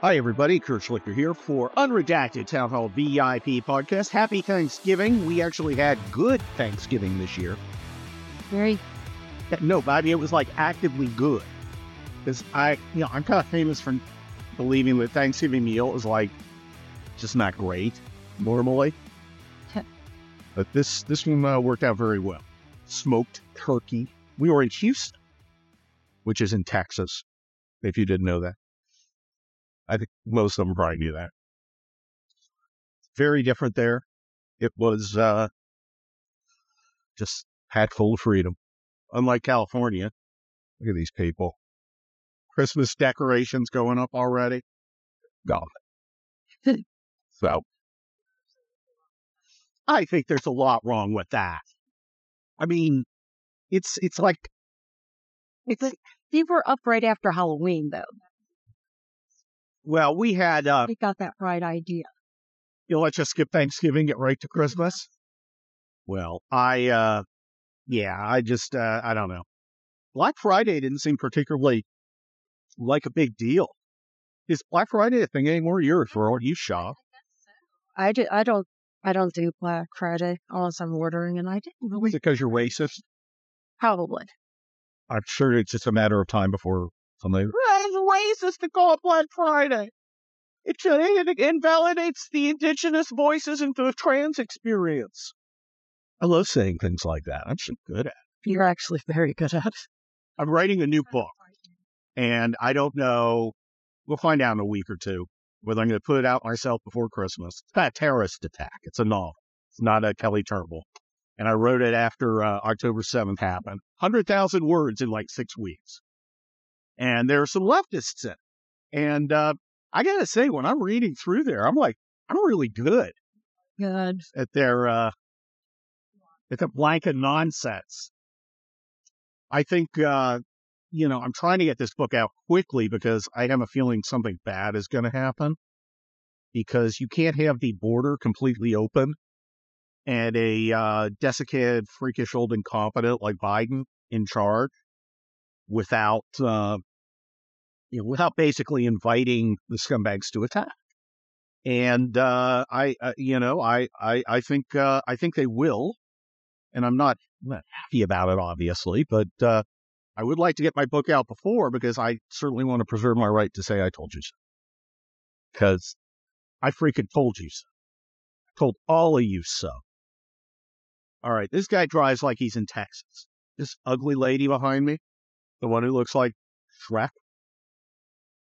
Hi, everybody. Kurt Schlichter here for Unredacted Town Hall VIP podcast. Happy Thanksgiving. We actually had good Thanksgiving this year. Very No, but I mean, it was like actively good. Because I, you know, I'm kind of famous for believing that Thanksgiving meal is like just not great normally. but this this one uh, worked out very well. Smoked turkey. We were in Houston, which is in Texas. If you didn't know that, I think most of them probably knew that. Very different there. It was uh, just hat full of freedom. Unlike California, look at these people. Christmas decorations going up already. Gone. so I think there's a lot wrong with that. I mean, it's it's like it's But- they were up right after Halloween though. Well, we had uh They got that right idea. you know, let's just skip Thanksgiving, get right to Christmas. Well, I uh yeah, I just uh I don't know. Black Friday didn't seem particularly like a big deal. Is Black Friday a thing anymore? You're for what you shop. I do, I don't I don't do Black Friday unless I'm ordering, and I didn't Is really it because you're racist? probably. I'm sure it's just a matter of time before somebody. It's racist to call it Black Friday. It, it invalidates the indigenous voices into the trans experience. I love saying things like that. I'm so good at it. You're actually very good at it. I'm writing a new book, and I don't know. We'll find out in a week or two whether I'm going to put it out myself before Christmas. It's not a terrorist attack. It's a novel. It's not a Kelly Turnbull. And I wrote it after uh, October 7th happened. 100,000 words in like six weeks. And there are some leftists in it. And uh, I got to say, when I'm reading through there, I'm like, I'm really good Good. at their uh, at the blanket nonsense. I think uh, you know I'm trying to get this book out quickly because I have a feeling something bad is going to happen. Because you can't have the border completely open and a uh, desiccated, freakish, old incompetent like Biden in charge without uh, you know without basically inviting the scumbags to attack and uh, I, uh, you know, I, I, I think, uh, I think they will, and I'm not, I'm not happy about it, obviously, but uh, I would like to get my book out before because I certainly want to preserve my right to say I told you so, because I freaking told you so, I told all of you so. All right, this guy drives like he's in Texas. This ugly lady behind me, the one who looks like Shrek,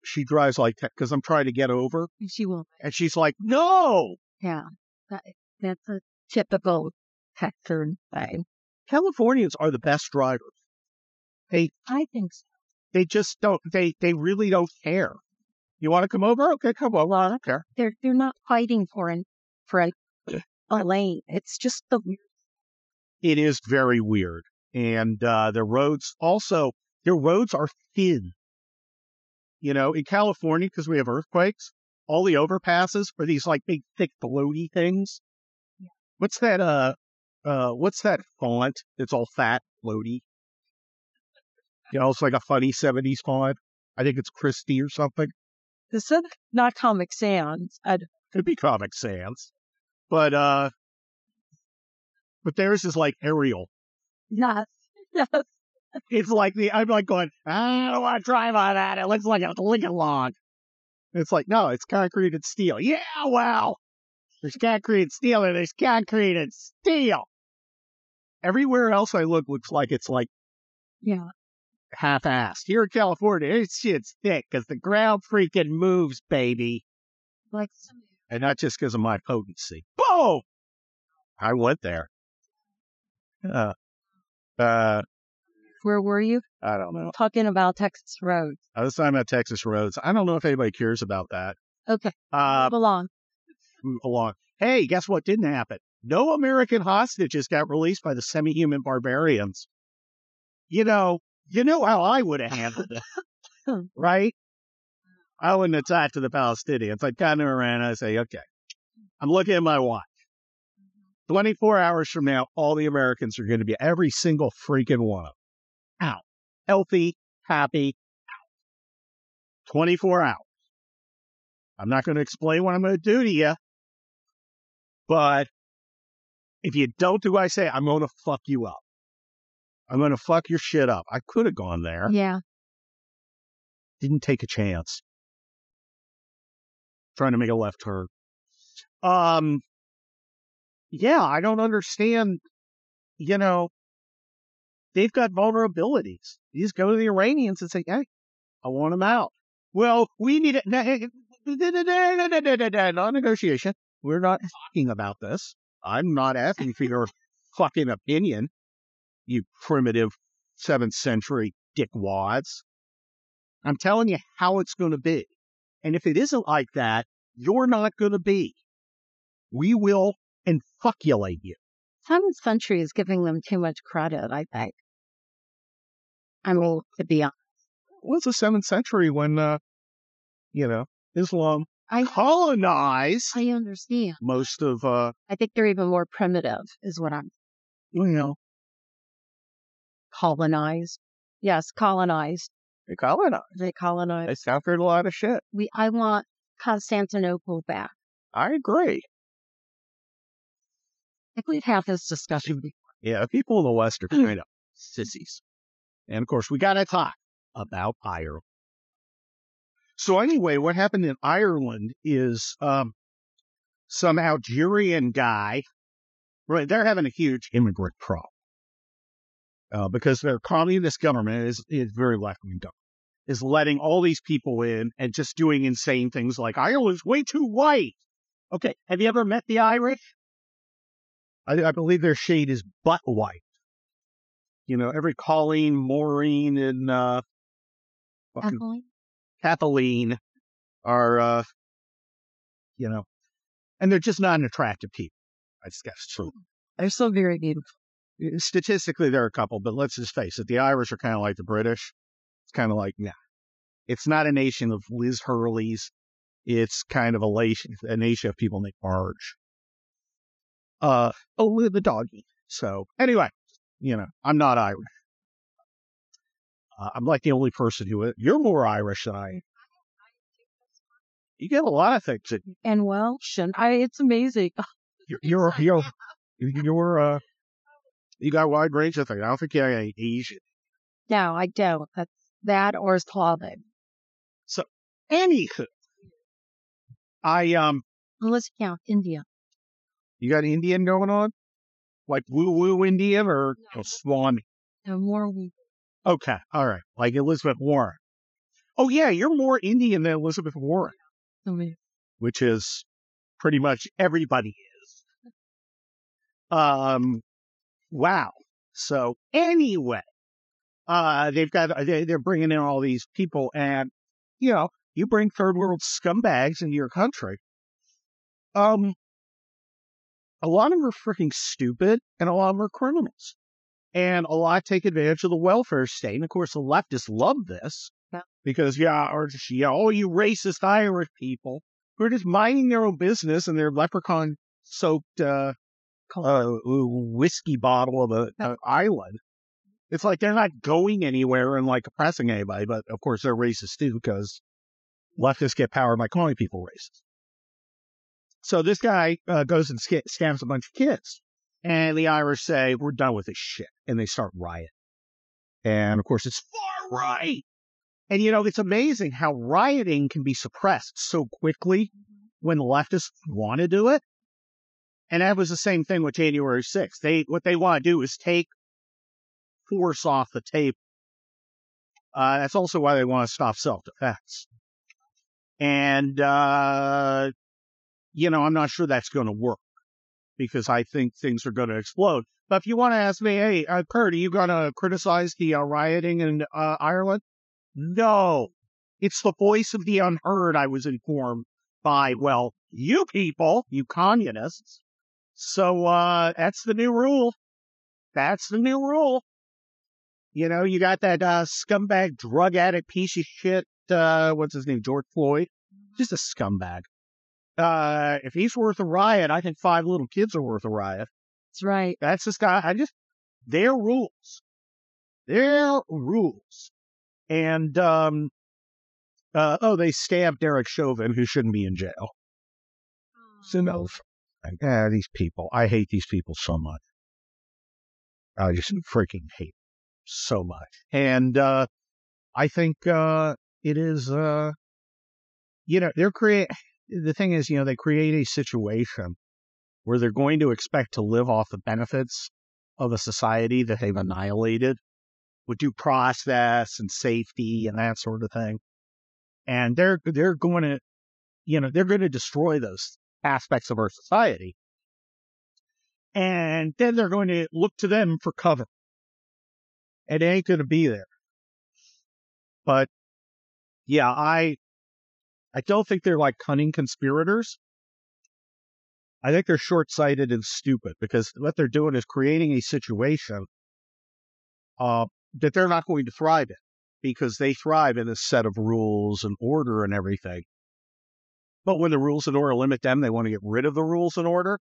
she drives like that because I'm trying to get over. And she will. And she's like, no, Yeah. That, that's a typical Texan thing. Californians are the best drivers. They I think so. they just don't they they really don't care. You want to come over? Okay, come over. I don't care. They're they're not fighting for an for a, a lane. It's just the It is very weird. And uh the roads also their roads are thin. You know, in California, because we have earthquakes, all the overpasses are these like big thick floaty things. Yeah. What's that uh uh what's that font? It's all fat, floaty. You know, it's like a funny seventies font. I think it's Christie or something. this is not Comic Sans. I, could be Comic Sans, but uh, but theirs is like Arial. yes. Yes. It's like the I'm like going, I don't want to drive on that. It looks like a Lincoln log. It's like no, it's concrete and steel. Yeah, well, there's concrete and steel, and there's concrete and steel. Everywhere else I look looks like it's like Yeah. half-assed. Here in California, this shit's thick because the ground freaking moves, baby. Like some- and not just because of my potency. Boom! I went there. Uh, uh, where were you? I don't know. Talking about Texas roads. I was talking about Texas roads. I don't know if anybody cares about that. Okay. Uh, Move along. move along. Hey, guess what didn't happen? No American hostages got released by the semi-human barbarians. You know, you know how I would have handled it, right? I wouldn't have talked to the Palestinians. I'd kind of around and I'd say, okay, I'm looking at my watch. 24 hours from now, all the Americans are going to be every single freaking one of them out, healthy, happy, out. 24 hours. I'm not going to explain what I'm going to do to you. But if you don't do what I say, I'm going to fuck you up. I'm going to fuck your shit up. I could have gone there. Yeah. Didn't take a chance. Trying to make a left turn. Um, yeah, I don't understand. You know, they've got vulnerabilities. You just go to the Iranians and say, hey, I want them out. Well, we need it. Non negotiation. We're not talking about this. I'm not asking for your fucking opinion, you primitive seventh century dickwads. I'm telling you how it's going to be. And if it isn't like that, you're not going to be. We will infuculate you. Seventh century is giving them too much credit, I think. I mean, to be honest. Well, it's the seventh century when, uh, you know, Islam I colonized I understand. most of, uh, I think they're even more primitive, is what I'm you know, colonized. Yes, colonized. they colonized. They colonized. They suffered a lot of shit. We I want Constantinople back. I agree. I think we've had this discussion before. Yeah, people in the West are kind of sissies. And of course, we got to talk about Ireland. So anyway, what happened in Ireland is um, some Algerian guy, right? They're having a huge immigrant problem uh, because their communist government is is very left wing is letting all these people in and just doing insane things like Ireland's way too white. Okay, have you ever met the Irish? I, I believe their shade is butt white. You know, every Colleen, Maureen, and uh, Kathleen? Kathleen are, uh, you know, and they're just not an attractive people. I just that's true. They're so very beautiful. Statistically, there are a couple, but let's just face it: the Irish are kind of like the British. It's kind of like, nah, it's not a nation of Liz Hurleys. It's kind of a, nation, a nation of people named Marge. Uh, oh, the doggy. So anyway, you know, I'm not Irish. Uh, I'm like the only person who you're more Irish than I am. You get a lot of things. That And Welsh and I it's amazing. you're you're you're, you're uh, you got a wide range of things. I don't think you're Asian. No, I don't. That's that or Slavic. So, anywho, I um, let's count India. you got Indian going on, like woo woo Indian or No. Swami. No more we Okay, all right, like Elizabeth Warren. Oh yeah, you're more Indian than Elizabeth Warren, which is pretty much everybody is. Um, wow. So anyway, uh, they've got they, they're bringing in all these people, and you know, you bring third world scumbags into your country. Um, a lot of them are freaking stupid, and a lot of them are criminals, and a lot take advantage of the welfare state. And of course, the leftists love this Yeah. because yeah, or just yeah, oh, you racist Irish people who are just minding their own business in their leprechaun soaked uh, uh, whiskey bottle of an a island. It's like they're not going anywhere and like oppressing anybody, but of course they're racist too because leftists get power by calling people racist. So this guy uh, goes and sca- scams a bunch of kids, and the Irish say, "We're done with this shit," and they start rioting. And of course, it's far right. And you know, it's amazing how rioting can be suppressed so quickly when the leftists want to do it. And that was the same thing with January 6th. They what they want to do is take force off the table. Uh, that's also why they want to stop self-defense. And uh, you know, I'm not sure that's going to work because I think things are going to explode. But if you want to ask me, hey, uh, Kurt, are you going to criticize the uh, rioting in uh, Ireland? No, it's the voice of the unheard. I was informed by, well, you people, you communists. So uh, that's the new rule. That's the new rule. You know, you got that uh, scumbag drug addict piece of shit. Uh, what's his name? George Floyd. Just a scumbag. Uh, if he's worth a riot, I think five little kids are worth a riot. That's right. That's this guy. I just their rules, their rules, and um, Uh, oh, they stabbed Derek Chauvin, who shouldn't be in jail. So no, yeah, these people. I hate these people so much. I just freaking hate them so much. And uh, I think uh, it is, uh, you know, they're create. The thing is, you know, they create a situation where they're going to expect to live off the benefits of a society that they've annihilated with due process and safety and that sort of thing. And they're they're going to, you know, they're going to destroy those aspects of our society. And then they're going to look to them for cover. It ain't going to be there. But yeah, I I don't think they're like cunning conspirators. I think they're short sighted and stupid because what they're doing is creating a situation uh, that they're not going to thrive in because they thrive in a set of rules and order and everything. But when the rules and order limit them, they want to get rid of the rules and order.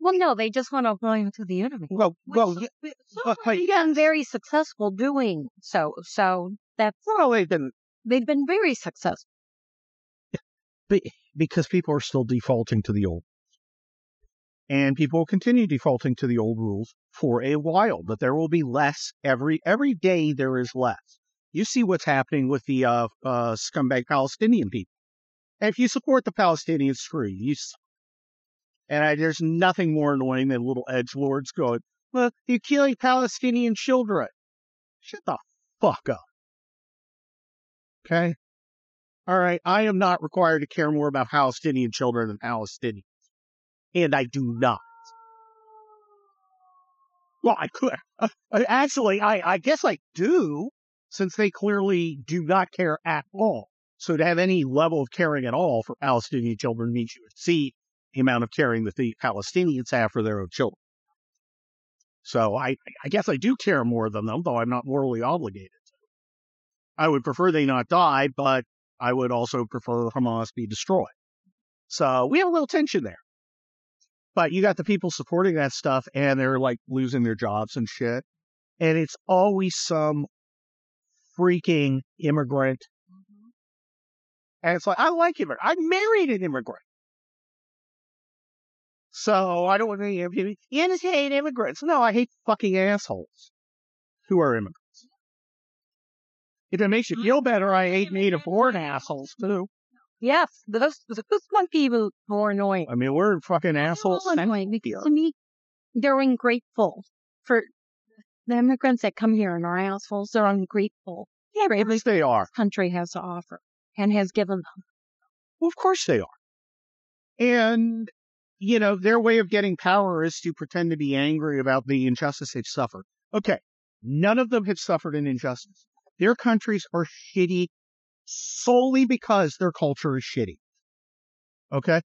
Well, no, they just want to go into the universe. Well, well, Which- yeah, so but- they've been very successful doing so. So that's well, they've been they've been very successful. Be- because people are still defaulting to the old. And people will continue defaulting to the old rules for a while, but there will be less every every day. There is less. You see what's happening with the uh, uh, scumbag Palestinian people. And if you support the Palestinians, screw you. you and I, there's nothing more annoying than little edge lords going, "Well, you're killing Palestinian children." Shut the fuck up. Okay. All right, I am not required to care more about Palestinian children than Palestinians. And I do not. Well, I could. Uh, uh, actually, I, I guess I do, since they clearly do not care at all. So to have any level of caring at all for Palestinian children means you exceed the amount of caring that the Palestinians have for their own children. So I, I guess I do care more than them, though I'm not morally obligated to. I would prefer they not die, but I would also prefer the Hamas be destroyed. So we have a little tension there. But you got the people supporting that stuff and they're like losing their jobs and shit. And it's always some freaking immigrant. Mm-hmm. And it's like, I like immigrant. I married an immigrant. So I don't want to, you know, you just hate immigrants. No, I hate fucking assholes who are immigrants. If it makes you feel mm-hmm. better, I hate native born assholes too. Yes, those those one people more annoying. I mean, we're fucking assholes. Annoying because to me, they're ungrateful for the immigrants that come here and are assholes. They're ungrateful Yeah, at least they are. country has to offer and has given them. Well, of course they are. And, you know, their way of getting power is to pretend to be angry about the injustice they've suffered. Okay. None of them have suffered an injustice. Their countries are shitty solely because their culture is shitty. Okay.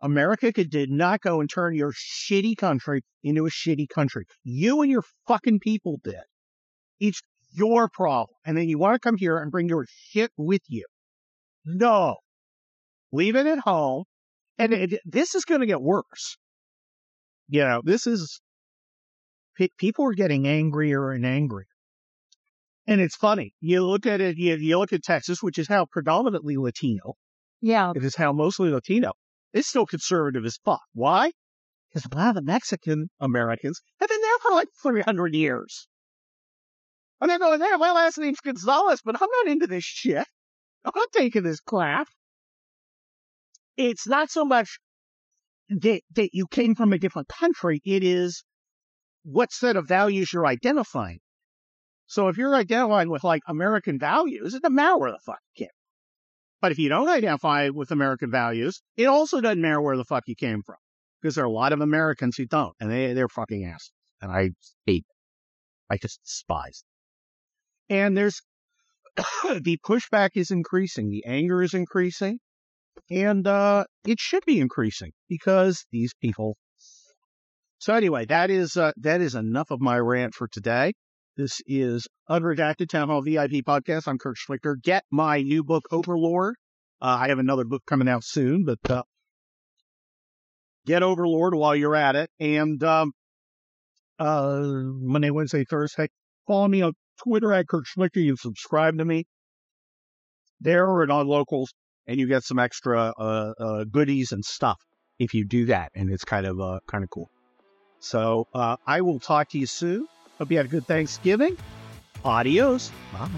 America could, did not go and turn your shitty country into a shitty country. You and your fucking people did. It's your problem. And then you want to come here and bring your shit with you. No. Leave it at home. And it, this is going to get worse. You know, this is, people are getting angrier and angrier. And it's funny. You look at it, you, you look at Texas, which is how predominantly Latino, Yeah, it is how mostly Latino. It's still conservative as fuck. Why? Because a lot of the Mexican Americans have been there for like 300 years. And they're going, there, my last name's Gonzalez, but I'm not into this shit. I'm not taking this crap. It's not so much that, that you came from a different country. It is what set of values you're identifying. So if you're identifying with like American values, it doesn't matter where the fuck you came from. but if you don't identify with American values, it also doesn't matter where the fuck you came from. Because there are a lot of Americans who don't, and they, they're fucking assholes. And I hate them. I just despise them. And there's the pushback is increasing, the anger is increasing, and uh, it should be increasing because these people. So anyway, that is uh, that is enough of my rant for today. This is Unredacted Town Hall VIP podcast. I'm Kurt Schlichter. Get my new book, Overlord. Uh, I have another book coming out soon, but uh, get Overlord while you're at it. And um, uh, Monday, Wednesday, Thursday, follow me on Twitter at Kurt Schlichter. You subscribe to me. there or on locals, and you get some extra uh, uh, goodies and stuff if you do that, and it's kind of uh, kind of cool. So I will talk to you soon. Hope you had a good Thanksgiving. Adios. Bye.